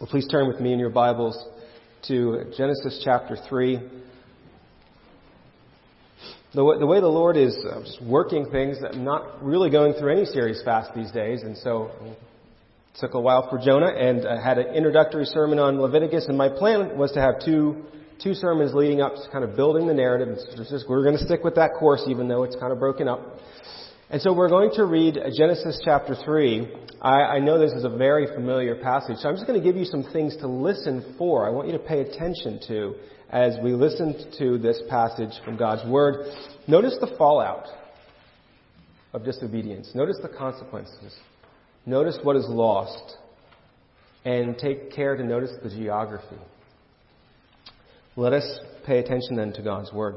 Well, please turn with me in your Bibles to Genesis chapter 3. The way, the way the Lord is uh, just working things, I'm not really going through any series fast these days, and so it took a while for Jonah, and I had an introductory sermon on Leviticus, and my plan was to have two two sermons leading up to kind of building the narrative. Just, we're going to stick with that course, even though it's kind of broken up. And so we're going to read Genesis chapter 3. I, I, know this is a very familiar passage, so I'm just going to give you some things to listen for. I want you to pay attention to as we listen to this passage from God's Word. Notice the fallout of disobedience. Notice the consequences. Notice what is lost. And take care to notice the geography. Let us pay attention then to God's Word.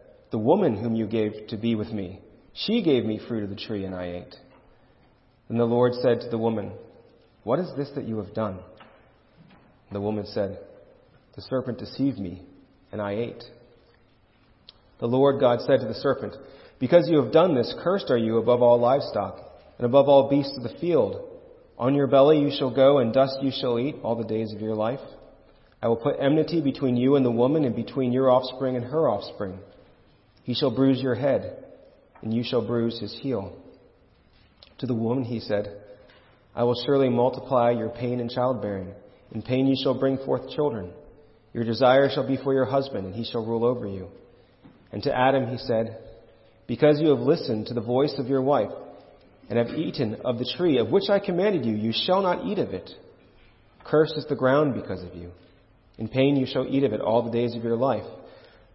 the woman whom you gave to be with me, she gave me fruit of the tree, and I ate. Then the Lord said to the woman, What is this that you have done? The woman said, The serpent deceived me, and I ate. The Lord God said to the serpent, Because you have done this, cursed are you above all livestock, and above all beasts of the field. On your belly you shall go, and dust you shall eat all the days of your life. I will put enmity between you and the woman, and between your offspring and her offspring. He shall bruise your head, and you shall bruise his heel. To the woman he said, I will surely multiply your pain in childbearing. In pain you shall bring forth children. Your desire shall be for your husband, and he shall rule over you. And to Adam he said, Because you have listened to the voice of your wife, and have eaten of the tree of which I commanded you, you shall not eat of it. Cursed is the ground because of you. In pain you shall eat of it all the days of your life.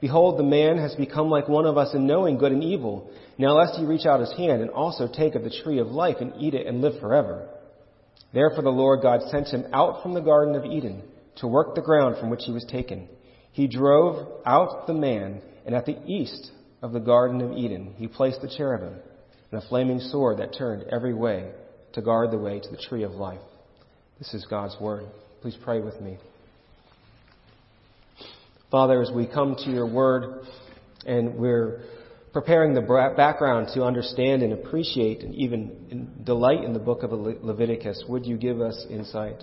Behold, the man has become like one of us in knowing good and evil. Now lest he reach out his hand and also take of the tree of life and eat it and live forever. Therefore the Lord God sent him out from the Garden of Eden to work the ground from which he was taken. He drove out the man, and at the east of the Garden of Eden he placed the cherubim and a flaming sword that turned every way to guard the way to the tree of life. This is God's word. Please pray with me. Father, as we come to your word and we're preparing the background to understand and appreciate and even delight in the book of Leviticus, would you give us insight?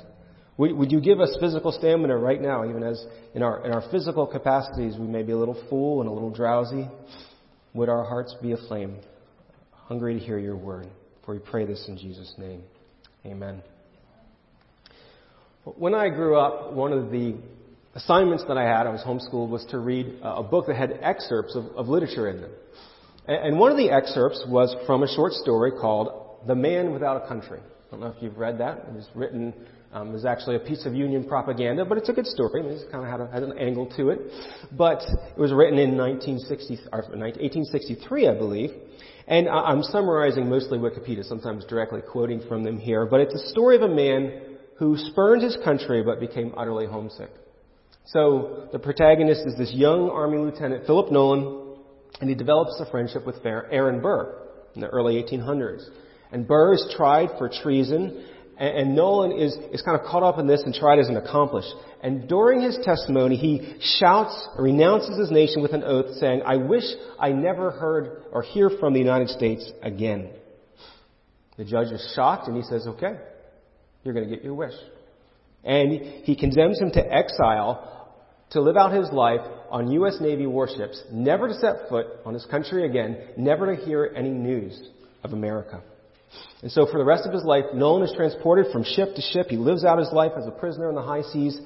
Would, you give us physical stamina right now, even as in our, in our physical capacities we may be a little full and a little drowsy? Would our hearts be aflame, hungry to hear your word? For we pray this in Jesus' name. Amen. When I grew up, one of the assignments that I had, I was homeschooled, was to read a book that had excerpts of, of literature in them. And one of the excerpts was from a short story called The Man Without a Country. I don't know if you've read that. It was written Um, it was actually a piece of Union propaganda, but it's a good story. I it kind of had, a, had an angle to it. But it was written in 1960, or 1863, I believe. And I'm summarizing mostly Wikipedia, sometimes directly quoting from them here. But it's a story of a man who spurned his country but became utterly homesick. So the protagonist is this young Army Lieutenant, Philip Nolan, and he develops a friendship with Aaron Burr in the early 1800s. And Burr is tried for treason and, and Nolan is, is kind of caught up in this and tried as an accomplice. And during his testimony, he shouts, renounces his nation with an oath, saying, I wish I never heard or hear from the United States again. The judge is shocked and he says, okay, you're going to get your wish. And he condemns him to exile to live out his life on U.S. Navy warships, never to set foot on his country again, never to hear any news of America. And so for the rest of his life, Nolan is transported from ship to ship. He lives out his life as a prisoner in the high seas,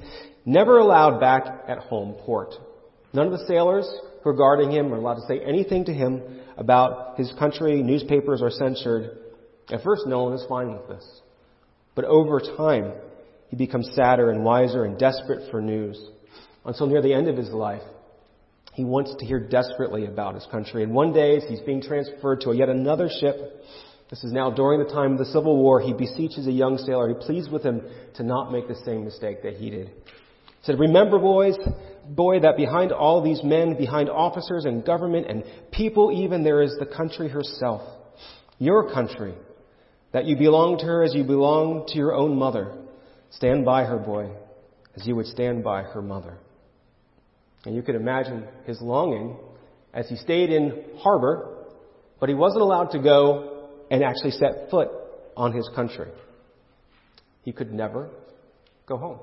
never allowed back at home port. None of the sailors who are guarding him are allowed to say anything to him about his country. Newspapers are censored. At first, Nolan is fine with this. But over time, he becomes sadder and wiser and desperate for news. Until near the end of his life, he wants to hear desperately about his country. And one day, as he's being transferred to yet another ship, this is now during the time of the Civil War. He beseeches a young sailor. He pleads with him to not make the same mistake that he did. He said, Remember, boys, boy, that behind all these men, behind officers and government and people even, there is the country herself. Your country. That you belong to her as you belong to your own mother. Stand by her, boy, as you would stand by her mother. And you could imagine his longing as he stayed in harbor, but he wasn't allowed to go and actually set foot on his country. He could never go home.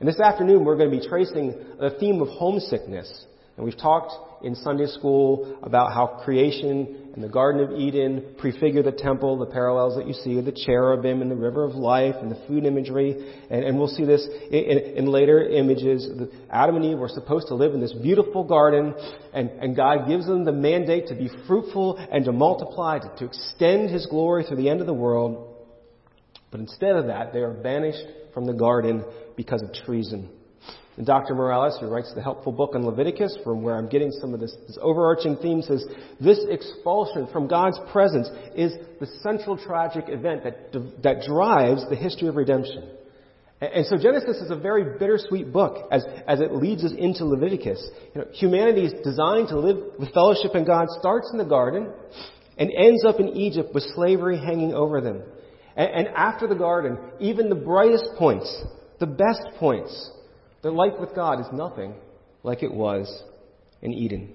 And this afternoon, we're going to be tracing the theme of homesickness. And we've talked in Sunday school about how creation and the Garden of Eden prefigure the temple, the parallels that you see of the cherubim and the river of life and the food imagery. And, and we'll see this in, in, in later images. Adam and Eve were supposed to live in this beautiful garden, and, and God gives them the mandate to be fruitful and to multiply, to, to extend His glory through the end of the world. But instead of that, they are banished from the garden because of treason. And Dr. Morales, who writes the helpful book on Leviticus, from where I'm getting some of this, this, overarching theme, says this expulsion from God's presence is the central tragic event that, that drives the history of redemption. And, so Genesis is a very bittersweet book as, as it leads us into Leviticus. You know, humanity is designed to live with fellowship in God, starts in the garden, and ends up in Egypt with slavery hanging over them. And, and after the garden, even the brightest points, the best points, their life with God is nothing like it was in Eden.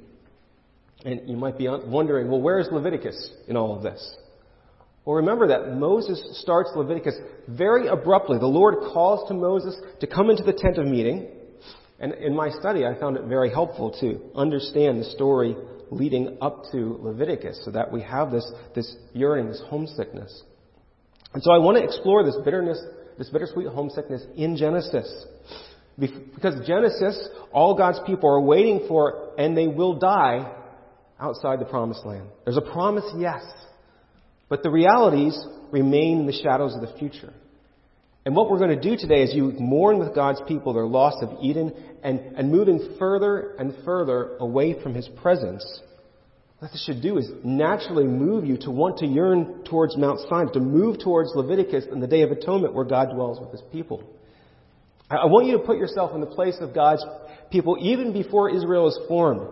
And you might be wondering, well, where is Leviticus in all of this? Well, remember that Moses starts Leviticus very abruptly. The Lord calls to Moses to come into the tent of meeting. And in my study, I found it very helpful to understand the story leading up to Leviticus so that we have this, this yearning, this homesickness. And so I want to explore this bitterness, this bittersweet homesickness in Genesis. Because Genesis, all God's people are waiting for, and they will die outside the promised land. There's a promise, yes. But the realities remain in the shadows of the future. And what we're going to do today is you mourn with God's people their loss of Eden and, and moving further and further away from His presence. What this should do is naturally move you to want to yearn towards Mount Sinai, to move towards Leviticus and the Day of Atonement where God dwells with His people. I want you to put yourself in the place of God's people even before Israel is formed.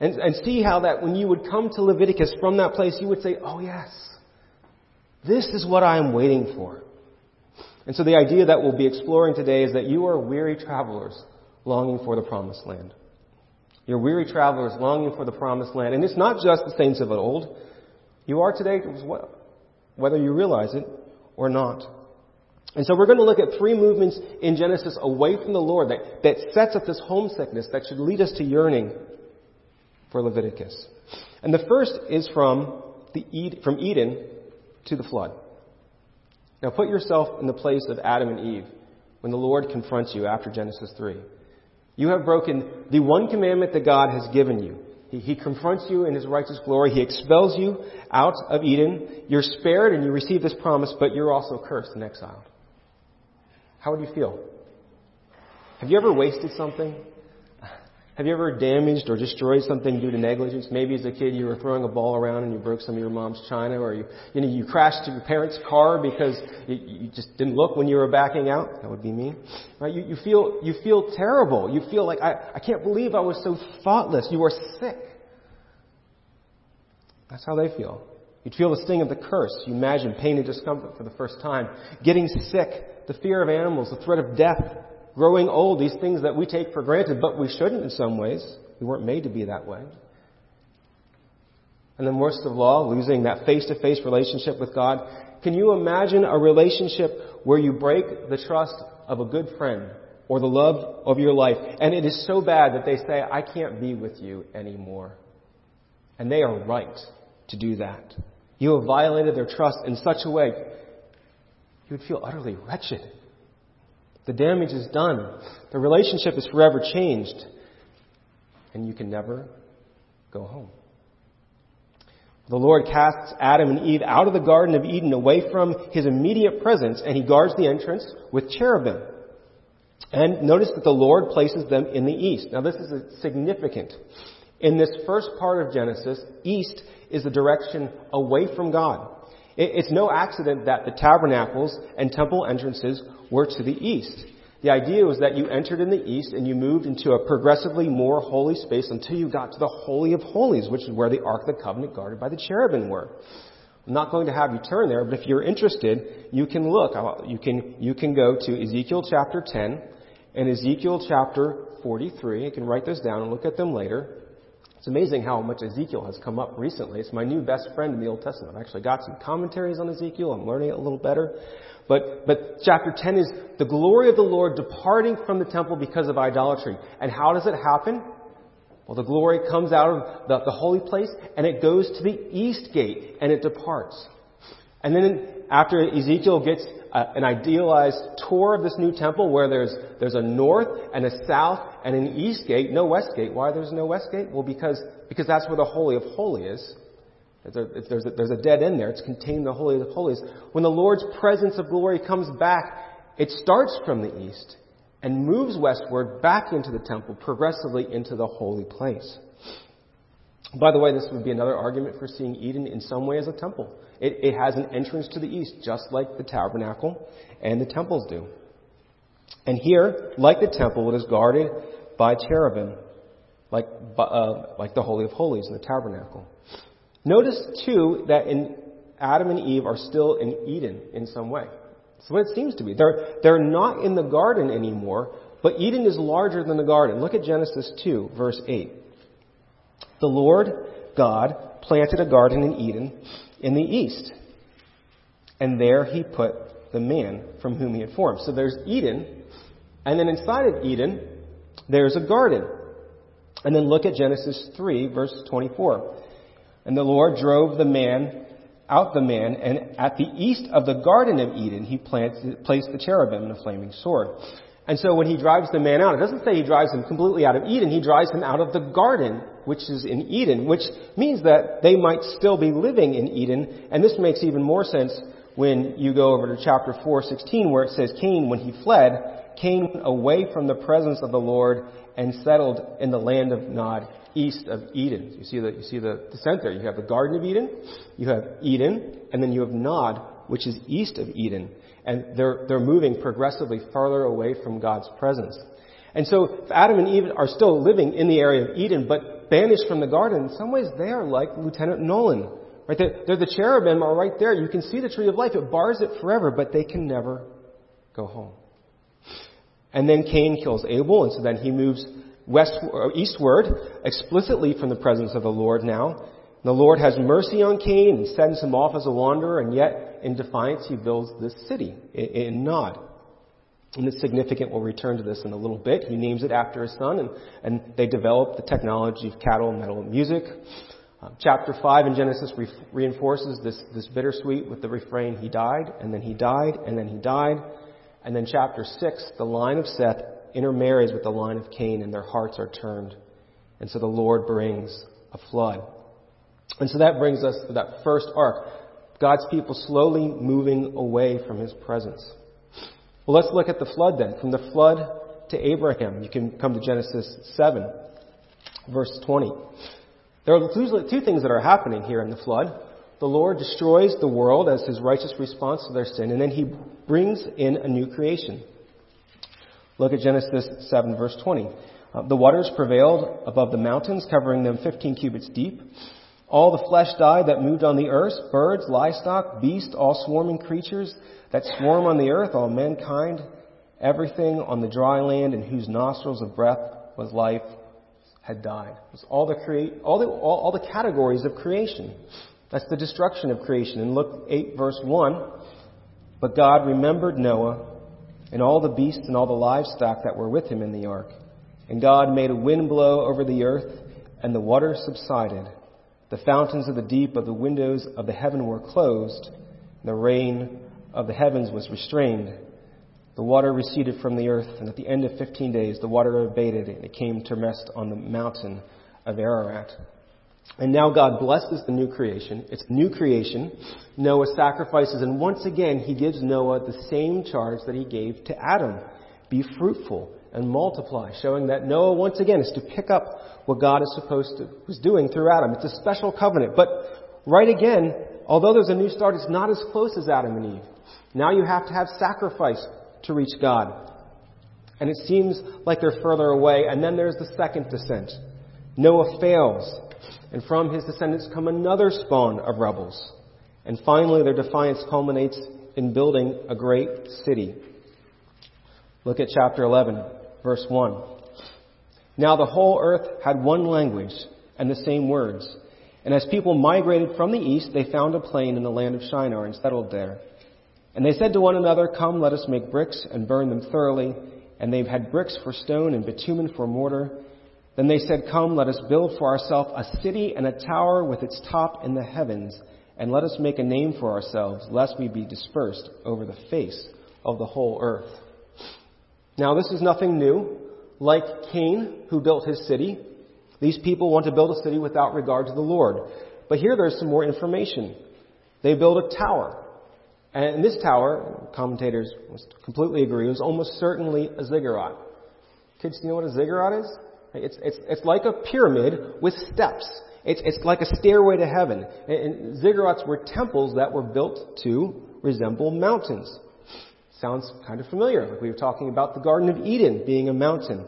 And, and see how that when you would come to Leviticus from that place, you would say, Oh, yes, this is what I am waiting for. And so the idea that we'll be exploring today is that you are weary travelers longing for the promised land. You're weary travelers longing for the promised land. And it's not just the saints of old. You are today as well, whether you realize it or not. And so we're going to look at three movements in Genesis away from the Lord that, that sets up this homesickness that should lead us to yearning for Leviticus. And the first is from, the, Ed, from Eden to the flood. Now put yourself in the place of Adam and Eve when the Lord confronts you after Genesis 3. You have broken the one commandment that God has given you. He, he confronts you in His righteous glory. He expels you out of Eden. You're spared and you receive this promise, but you're also cursed and exiled. How would you feel? Have you ever wasted something? Have you ever damaged or destroyed something due to negligence? Maybe as a kid you were throwing a ball around and you broke some of your mom's china, or you, you know, you crashed your parents' car because you, you just didn't look when you were backing out. That would be me, right? You, you feel you feel terrible. You feel like I, I can't believe I was so thoughtless. You are sick. That's how they feel. You'd feel the sting of the curse. You imagine pain and discomfort for the first time. Getting sick, the fear of animals, the threat of death, growing old, these things that we take for granted, but we shouldn't in some ways. We weren't made to be that way. And then worst of all, losing that face-to-face relationship with God. Can you imagine a relationship where you break the trust of a good friend or the love of your life, and it is so bad that they say, I can't be with you anymore. And they are right to do that. You have violated their trust in such a way, you would feel utterly wretched. The damage is done. The relationship is forever changed. And you can never go home. The Lord casts Adam and Eve out of the Garden of Eden away from his immediate presence, and he guards the entrance with cherubim. And notice that the Lord places them in the east. Now this is significant. In this first part of Genesis, east is the direction away from God. It's no accident that the tabernacles and temple entrances were to the east. The idea was that you entered in the east and you moved into a progressively more holy space until you got to the Holy of Holies, which is where the Ark of the Covenant guarded by the cherubim were. I'm not going to have you turn there, but if you're interested, you can look. You can, you can go to Ezekiel chapter 10 and Ezekiel chapter 43. You can write those down and look at them later. It's amazing how much Ezekiel has come up recently. It's my new best friend in the Old Testament. I've actually got some commentaries on Ezekiel. I'm learning it a little better. But, but chapter 10 is the glory of the Lord departing from the temple because of idolatry. And how does it happen? Well, the glory comes out of the, the holy place and it goes to the east gate and it departs. And then after Ezekiel gets a, an idealized tour of this new temple where there's, there's a north and a south and an east gate, no west gate. Why there's no west gate? Well, because, because that's where the Holy of Holies is. There's, a, there's a dead end there. It's contained in the Holy of Holies. When the Lord's presence of glory comes back, it starts from the east and moves westward back into the temple, progressively into the holy place. By the way, this would be another argument for seeing Eden in some way as a temple. It, it has an entrance to the east, just like the tabernacle and the temples do. And here, like the temple, it is guarded by cherubim, like, uh, like the Holy of Holies in the tabernacle. Notice, too, that in Adam and Eve are still in Eden in some way. That's what it seems to be. They're, they're not in the garden anymore, but Eden is larger than the garden. Look at Genesis 2, verse 8. The Lord God planted a garden in Eden in the east, and there he put the man from whom he had formed. So there's Eden, and then inside of Eden, there's a garden. And then look at Genesis 3, verse 24. And the Lord drove the man out the man, and at the east of the Garden of Eden, he planted, placed the cherubim and a flaming sword. And so when he drives the man out, it doesn't say he drives him completely out of Eden, he drives him out of the garden, which is in Eden, which means that they might still be living in Eden, and this makes even more sense when you go over to chapter 4:16 where it says Cain when he fled came away from the presence of the Lord and settled in the land of Nod east of Eden. You see the, you see the descent there. You have the Garden of Eden, you have Eden, and then you have Nod, which is east of Eden. And they're, they're moving progressively farther away from God's presence. And so Adam and Eve are still living in the area of Eden, but banished from the garden, in some ways they are like Lieutenant Nolan. Right? They're, they're the cherubim are right there. You can see the tree of life. It bars it forever, but they can never go home. And then Cain kills Abel, and so then he moves west, or eastward, explicitly from the presence of the Lord now. And The Lord has mercy on Cain and sends him off as a wanderer, and yet, in defiance, he builds this city in Nod. And it's significant. We'll return to this in a little bit. He names it after his son, and, and they develop the technology of cattle, metal, and music. Uh, chapter 5 in Genesis re- reinforces this, this bittersweet with the refrain, He died, and then He died, and then He died. And then chapter 6, the line of Seth intermarries with the line of Cain and their hearts are turned. And so the Lord brings a flood. And so that brings us to that first arc. God's people slowly moving away from His presence. Well, let's look at the flood then. From the flood to Abraham, you can come to Genesis 7, verse 20. There are two things that are happening here in the flood. The Lord destroys the world as his righteous response to their sin, and then he brings in a new creation. Look at Genesis 7, verse 20. Uh, the waters prevailed above the mountains, covering them 15 cubits deep. All the flesh died that moved on the earth, birds, livestock, beasts, all swarming creatures that swarm on the earth, all mankind, everything on the dry land in whose nostrils of breath was life had died. It was all the create, all the, all, all the categories of creation. That's the destruction of creation. In Luke 8 verse 1, but God remembered Noah and all the beasts and all the livestock that were with him in the ark. And God made a wind blow over the earth, and the water subsided. The fountains of the deep of the windows of the heaven were closed, and the rain of the heavens was restrained. The water receded from the earth, and at the end of fifteen days the water abated, and it came to rest on the mountain of Ararat. And now God blesses the new creation. It's new creation. Noah sacrifices, and once again he gives Noah the same charge that he gave to Adam. Be fruitful and multiply, showing that Noah once again is to pick up what God is supposed to was doing through Adam. It's a special covenant. But right again, although there's a new start, it's not as close as Adam and Eve. Now you have to have sacrifice to reach God. And it seems like they're further away. And then there's the second descent. Noah fails. And from his descendants come another spawn of rebels. And finally, their defiance culminates in building a great city. Look at chapter 11 verse 1. Now the whole earth had one language and the same words. And as people migrated from the east, they found a plain in the land of Shinar and settled there. And they said to one another, Come, let us make bricks and burn them thoroughly. And they had bricks for stone and bitumen for mortar. Then they said, Come, let us build for ourselves a city and a tower with its top in the heavens. And let us make a name for ourselves, lest we be dispersed over the face of the whole earth. Now, this is nothing new. Like Cain, who built his city, these people want to build a city without regard to the Lord. But here there's some more information. They build a tower. And this tower, commentators completely agree, was almost certainly a ziggurat. Kids, do you know what a ziggurat is? It's, it's, it's like a pyramid with steps. It's, it's like a stairway to heaven. And ziggurats were temples that were built to resemble mountains. Sounds kind of familiar. Like we were talking about the Garden of Eden being a mountain.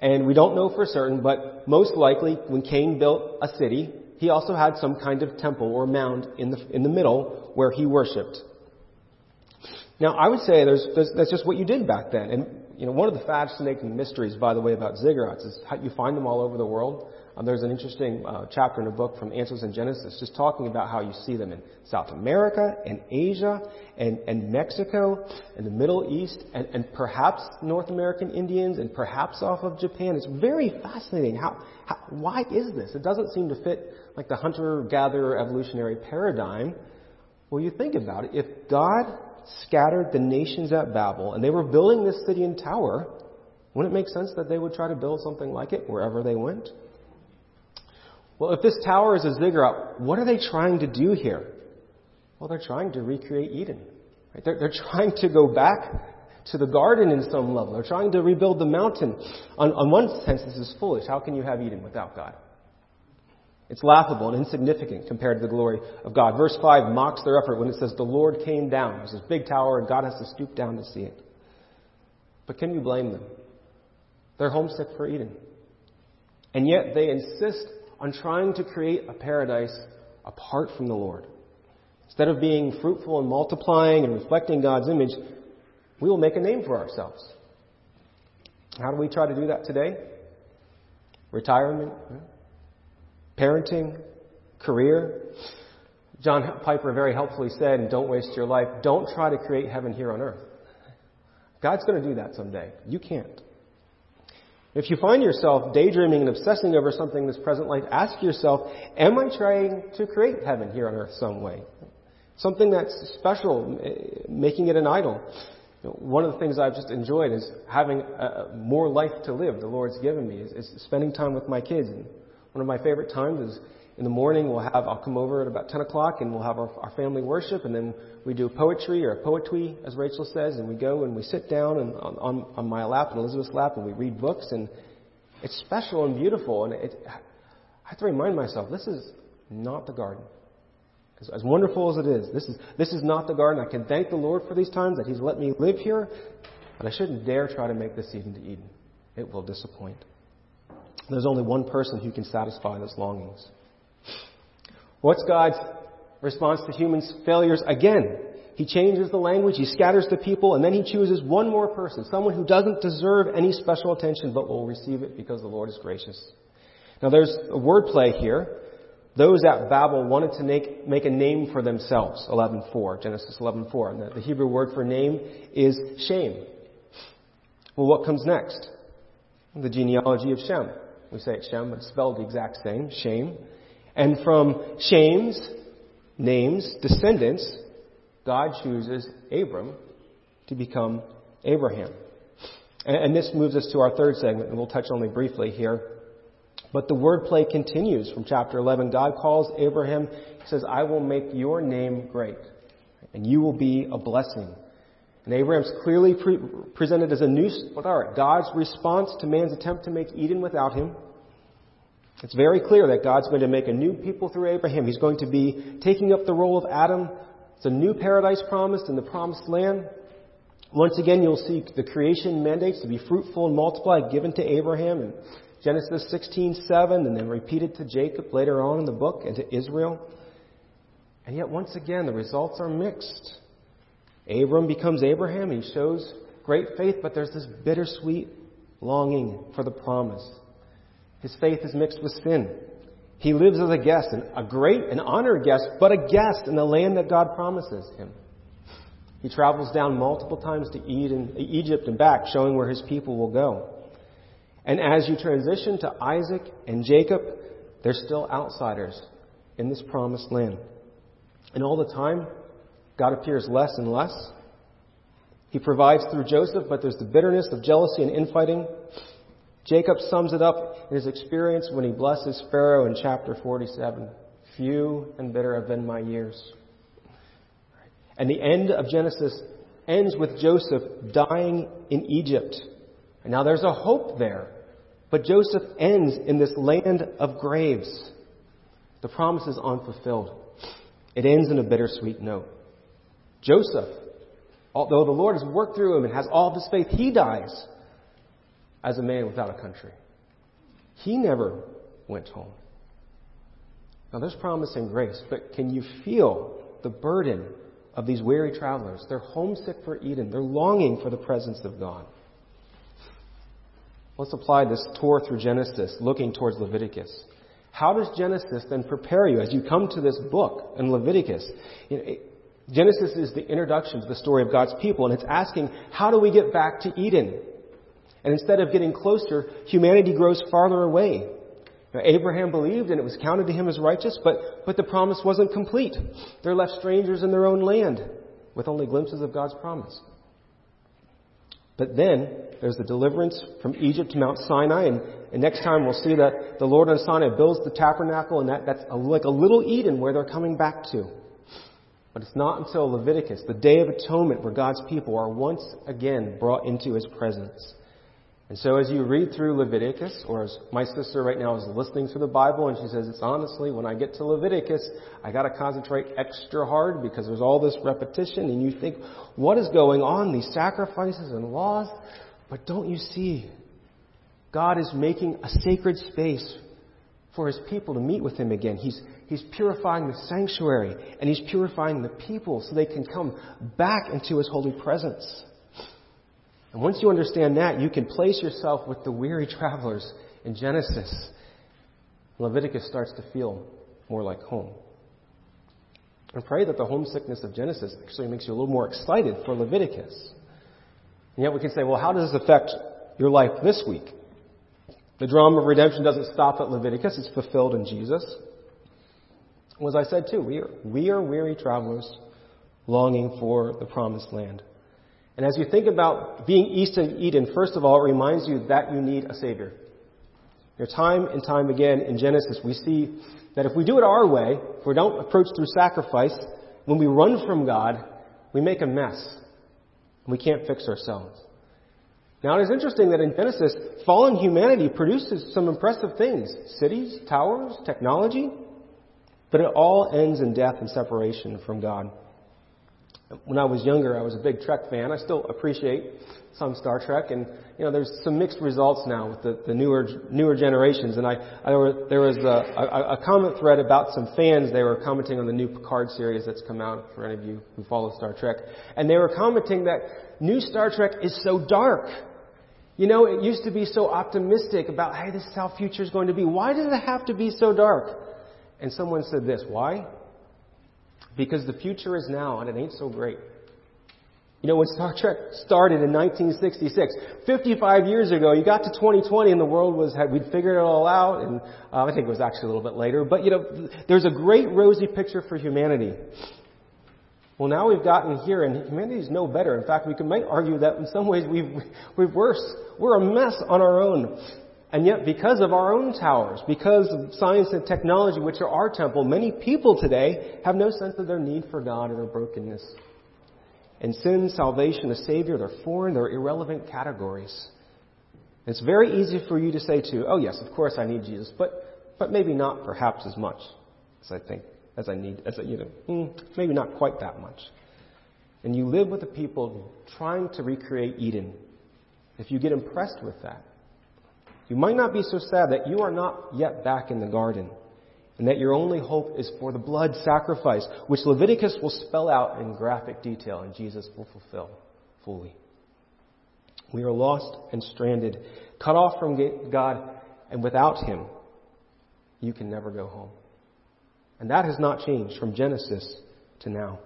And we don't know for certain, but most likely when Cain built a city, he also had some kind of temple or mound in the, in the middle where he worshipped. Now, I would say there's, there's, that's just what you did back then. And, you know, one of the fascinating mysteries, by the way, about ziggurats is how you find them all over the world. Um, there's an interesting uh, chapter in a book from Answers in Genesis just talking about how you see them in South America and Asia and, and Mexico and the Middle East and, and perhaps North American Indians and perhaps off of Japan. It's very fascinating. How, how, why is this? It doesn't seem to fit like the hunter-gatherer evolutionary paradigm. Well, you think about it. If God scattered the nations at Babel and they were building this city and tower, wouldn't it make sense that they would try to build something like it wherever they went? Well, if this tower is a ziggurat, what are they trying to do here? Well, they're trying to recreate Eden. Right? They're, they're trying to go back to the garden in some level. They're trying to rebuild the mountain. On, on one sense, this is foolish. How can you have Eden without God? It's laughable and insignificant compared to the glory of God. Verse 5 mocks their effort when it says, The Lord came down. There's this big tower, and God has to stoop down to see it. But can you blame them? They're homesick for Eden. And yet they insist on trying to create a paradise apart from the Lord. Instead of being fruitful and multiplying and reflecting God's image, we will make a name for ourselves. How do we try to do that today? Retirement, parenting, career. John Piper very helpfully said, and don't waste your life, don't try to create heaven here on earth. God's going to do that someday. You can't. If you find yourself daydreaming and obsessing over something in this present life, ask yourself, am I trying to create heaven here on earth some way? Something that's special, making it an idol. One of the things I've just enjoyed is having a, more life to live the Lord's given me, is, is, spending time with my kids. And one of my favorite times is, in the morning we'll have, I'll come over at about 10 o'clock and we'll have our, our family worship and then we do poetry or poetry, as Rachel says, and we go and we sit down and on, on, on my lap and Elizabeth's lap and we read books and it's special and beautiful and it, I have to remind myself, this is not the garden. As, as wonderful as it is, this is, this is not the garden. I can thank the Lord for these times that He's let me live here, but I shouldn't dare try to make this Eden to Eden. It will disappoint. There's only one person who can satisfy those longings. What's God's response to humans' failures? Again, He changes the language, He scatters the people, and then He chooses one more person, someone who doesn't deserve any special attention but will receive it because the Lord is gracious. Now there's a wordplay here. Those at Babel wanted to make, make a name for themselves. 11.4, Genesis 11.4. The, the Hebrew word for name is shame. Well, what comes next? The genealogy of Shem. We say it's Shem, but it's spelled the exact same, shame. And from Shem's names, descendants, God chooses Abram to become Abraham. And, this moves us to our third segment, and we'll touch only briefly here. But the wordplay continues from chapter 11. God calls Abraham, He says, I will make your name great, and you will be a blessing. And Abraham's clearly pre- presented as a new, it? God's response to man's attempt to make Eden without him. It's very clear that God's going to make a new people through Abraham. He's going to be taking up the role of Adam. It's a new paradise promised in the promised land. Once again, you'll see the creation mandates to be fruitful and multiply given to Abraham in Genesis 16:7, and then repeated to Jacob later on in the book and to Israel. And yet, once again, the results are mixed. Abram becomes Abraham. He shows great faith, but there's this bittersweet longing for the promise. His faith is mixed with sin. He lives as a guest, a great and honored guest, but a guest in the land that God promises him. He travels down multiple times to Egypt and back, showing where his people will go. And as you transition to Isaac and Jacob, they're still outsiders in this promised land. And all the time, God appears less and less. He provides through Joseph, but there's the bitterness of jealousy and infighting. Jacob sums it up in his experience when he blesses Pharaoh in chapter 47. Few and bitter have been my years. And the end of Genesis ends with Joseph dying in Egypt. And now there's a hope there. But Joseph ends in this land of graves. The promise is unfulfilled. It ends in a bittersweet note. Joseph, although the Lord has worked through him and has all of his faith, he dies as a man without a country. He never went home. Now there's promise and grace, but can you feel the burden of these weary travelers? They're homesick for Eden. They're longing for the presence of God. Let's apply this tour through Genesis, looking towards Leviticus. How does Genesis then prepare you as you come to this book in Leviticus? Genesis is the introduction to the story of God's people, and it's asking, how do we get back to Eden? And instead of getting closer, humanity grows farther away. Now, Abraham believed, and it was counted to him as righteous, but, but the promise wasn't complete. They're left strangers in their own land, with only glimpses of God's promise. But then there's the deliverance from Egypt to Mount Sinai, and, and next time we'll see that the Lord on Sinai builds the tabernacle, and that, that's a, like a little Eden where they're coming back to. But it's not until Leviticus, the Day of Atonement, where God's people are once again brought into His presence. And so as you read through Leviticus, or as my sister right now is listening to the Bible and she says, it's honestly, when I get to Leviticus, I gotta concentrate extra hard because there's all this repetition and you think, what is going on? These sacrifices and laws? But don't you see? God is making a sacred space for His people to meet with Him again. He's, he's purifying the sanctuary and He's purifying the people so they can come back into His holy presence. And once you understand that, you can place yourself with the weary travelers in Genesis. Leviticus starts to feel more like home. And pray that the homesickness of Genesis actually makes you a little more excited for Leviticus. And yet we can say, well, how does this affect your life this week? The drama of redemption doesn't stop at Leviticus, it's fulfilled in Jesus. Well, As I said too, we are, we are weary travelers longing for the promised land. And as you think about being east of Eden, first of all, it reminds you that you need a Savior. Time and time again in Genesis, we see that if we do it our way, if we don't approach through sacrifice, when we run from God, we make a mess. We can't fix ourselves. Now, it is interesting that in Genesis, fallen humanity produces some impressive things cities, towers, technology, but it all ends in death and separation from God. When I was younger, I was a big Trek fan. I still appreciate some Star Trek, and you know, there's some mixed results now with the, the newer newer generations. And I, I there was a, a, a comment thread about some fans. They were commenting on the new Picard series that's come out for any of you who follow Star Trek, and they were commenting that new Star Trek is so dark. You know, it used to be so optimistic about, hey, this is how future is going to be. Why does it have to be so dark? And someone said this. Why? Because the future is now, and it ain't so great. You know, when Star Trek started in 1966, 55 years ago, you got to 2020 and the world was, we'd figured it all out, and uh, I think it was actually a little bit later, but you know, there's a great rosy picture for humanity. Well, now we've gotten here, and humanity's no better. In fact, we can, might argue that in some ways we've, we're worse. We're a mess on our own. And yet, because of our own towers, because of science and technology, which are our temple, many people today have no sense of their need for God or their brokenness. And sin, salvation, a Savior, they're foreign, they're irrelevant categories. It's very easy for you to say too, oh yes, of course I need Jesus, but, but maybe not perhaps as much as I think, as I need, as I, you know, hmm, maybe not quite that much. And you live with the people trying to recreate Eden. If you get impressed with that, you might not be so sad that you are not yet back in the garden and that your only hope is for the blood sacrifice, which Leviticus will spell out in graphic detail and Jesus will fulfill fully. We are lost and stranded, cut off from God, and without Him, you can never go home. And that has not changed from Genesis to now.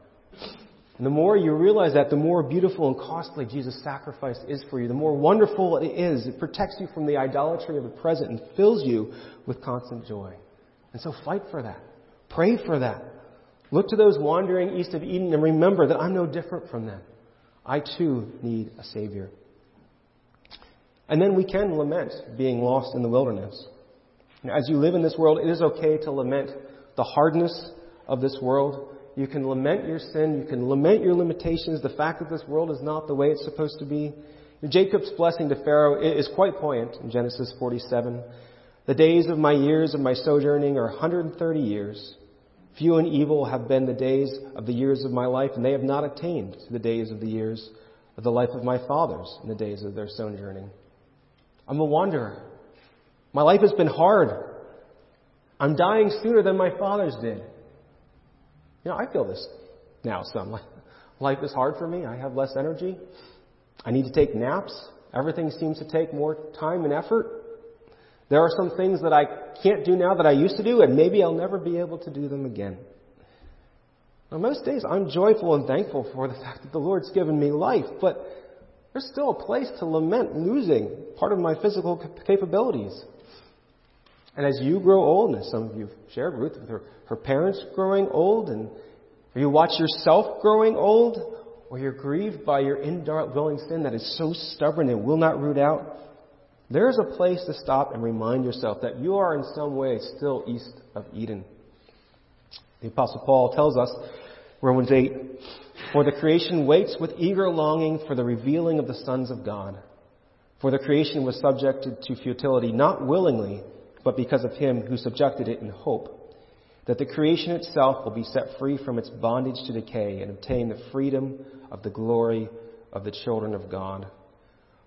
And the more you realize that, the more beautiful and costly Jesus' sacrifice is for you, the more wonderful it is. It protects you from the idolatry of the present and fills you with constant joy. And so fight for that. Pray for that. Look to those wandering east of Eden and remember that I'm no different from them. I too need a Savior. And then we can lament being lost in the wilderness. As you live in this world, it is okay to lament the hardness of this world, you can lament your sin. You can lament your limitations, the fact that this world is not the way it's supposed to be. Jacob's blessing to Pharaoh is quite poignant in Genesis 47. The days of my years of my sojourning are 130 years. Few and evil have been the days of the years of my life, and they have not attained to the days of the years of the life of my fathers in the days of their sojourning. I'm a wanderer. My life has been hard. I'm dying sooner than my fathers did. You know, I feel this now some. Life is hard for me. I have less energy. I need to take naps. Everything seems to take more time and effort. There are some things that I can't do now that I used to do, and maybe I'll never be able to do them again. Now, most days I'm joyful and thankful for the fact that the Lord's given me life, but there's still a place to lament losing part of my physical capabilities. And as you grow old, and as some of you have shared, Ruth with her, her parents growing old, and you watch yourself growing old, or you're grieved by your indwelling sin that is so stubborn and will not root out, there is a place to stop and remind yourself that you are in some way still east of Eden. The Apostle Paul tells us, Romans 8, For the creation waits with eager longing for the revealing of the sons of God. For the creation was subjected to futility, not willingly, but because of him who subjected it in hope, that the creation itself will be set free from its bondage to decay and obtain the freedom of the glory of the children of God.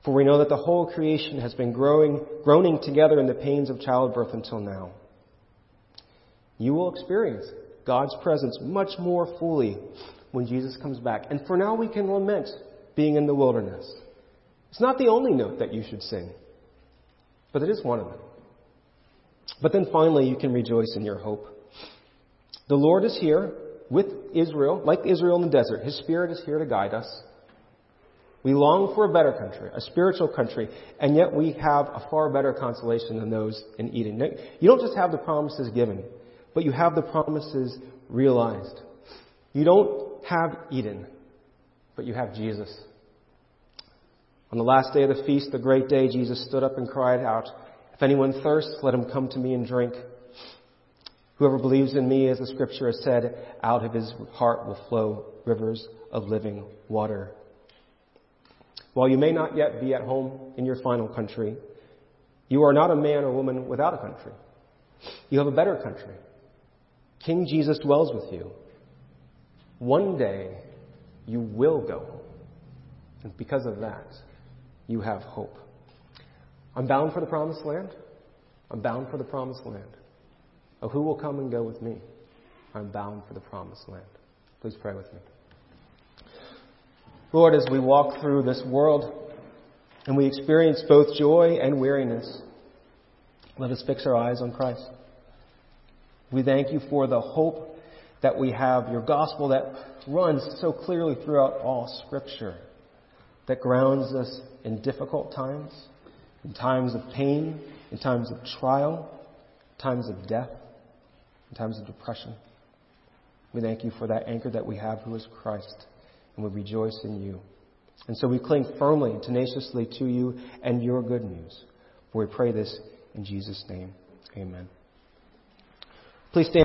For we know that the whole creation has been growing, groaning together in the pains of childbirth until now. You will experience God's presence much more fully when Jesus comes back. And for now, we can lament being in the wilderness. It's not the only note that you should sing, but it is one of them. But then finally, you can rejoice in your hope. The Lord is here with Israel, like Israel in the desert. His Spirit is here to guide us. We long for a better country, a spiritual country, and yet we have a far better consolation than those in Eden. You don't just have the promises given, but you have the promises realized. You don't have Eden, but you have Jesus. On the last day of the feast, the great day, Jesus stood up and cried out, If anyone thirsts, let him come to me and drink. Whoever believes in me, as the scripture has said, out of his heart will flow rivers of living water. While you may not yet be at home in your final country, you are not a man or woman without a country. You have a better country. King Jesus dwells with you. One day, you will go home. And because of that, you have hope. I'm bound for the promised land. I'm bound for the promised land. Oh, who will come and go with me? I'm bound for the promised land. Please pray with me. Lord, as we walk through this world and we experience both joy and weariness, let us fix our eyes on Christ. We thank you for the hope that we have, your gospel that runs so clearly throughout all Scripture, that grounds us in difficult times, in times of pain, in times of trial, times of death, in times of depression. We thank you for that anchor that we have, who is Christ and we rejoice in you. And so we cling firmly and tenaciously to you and your good news. For we pray this in Jesus' name. Amen. Please stand.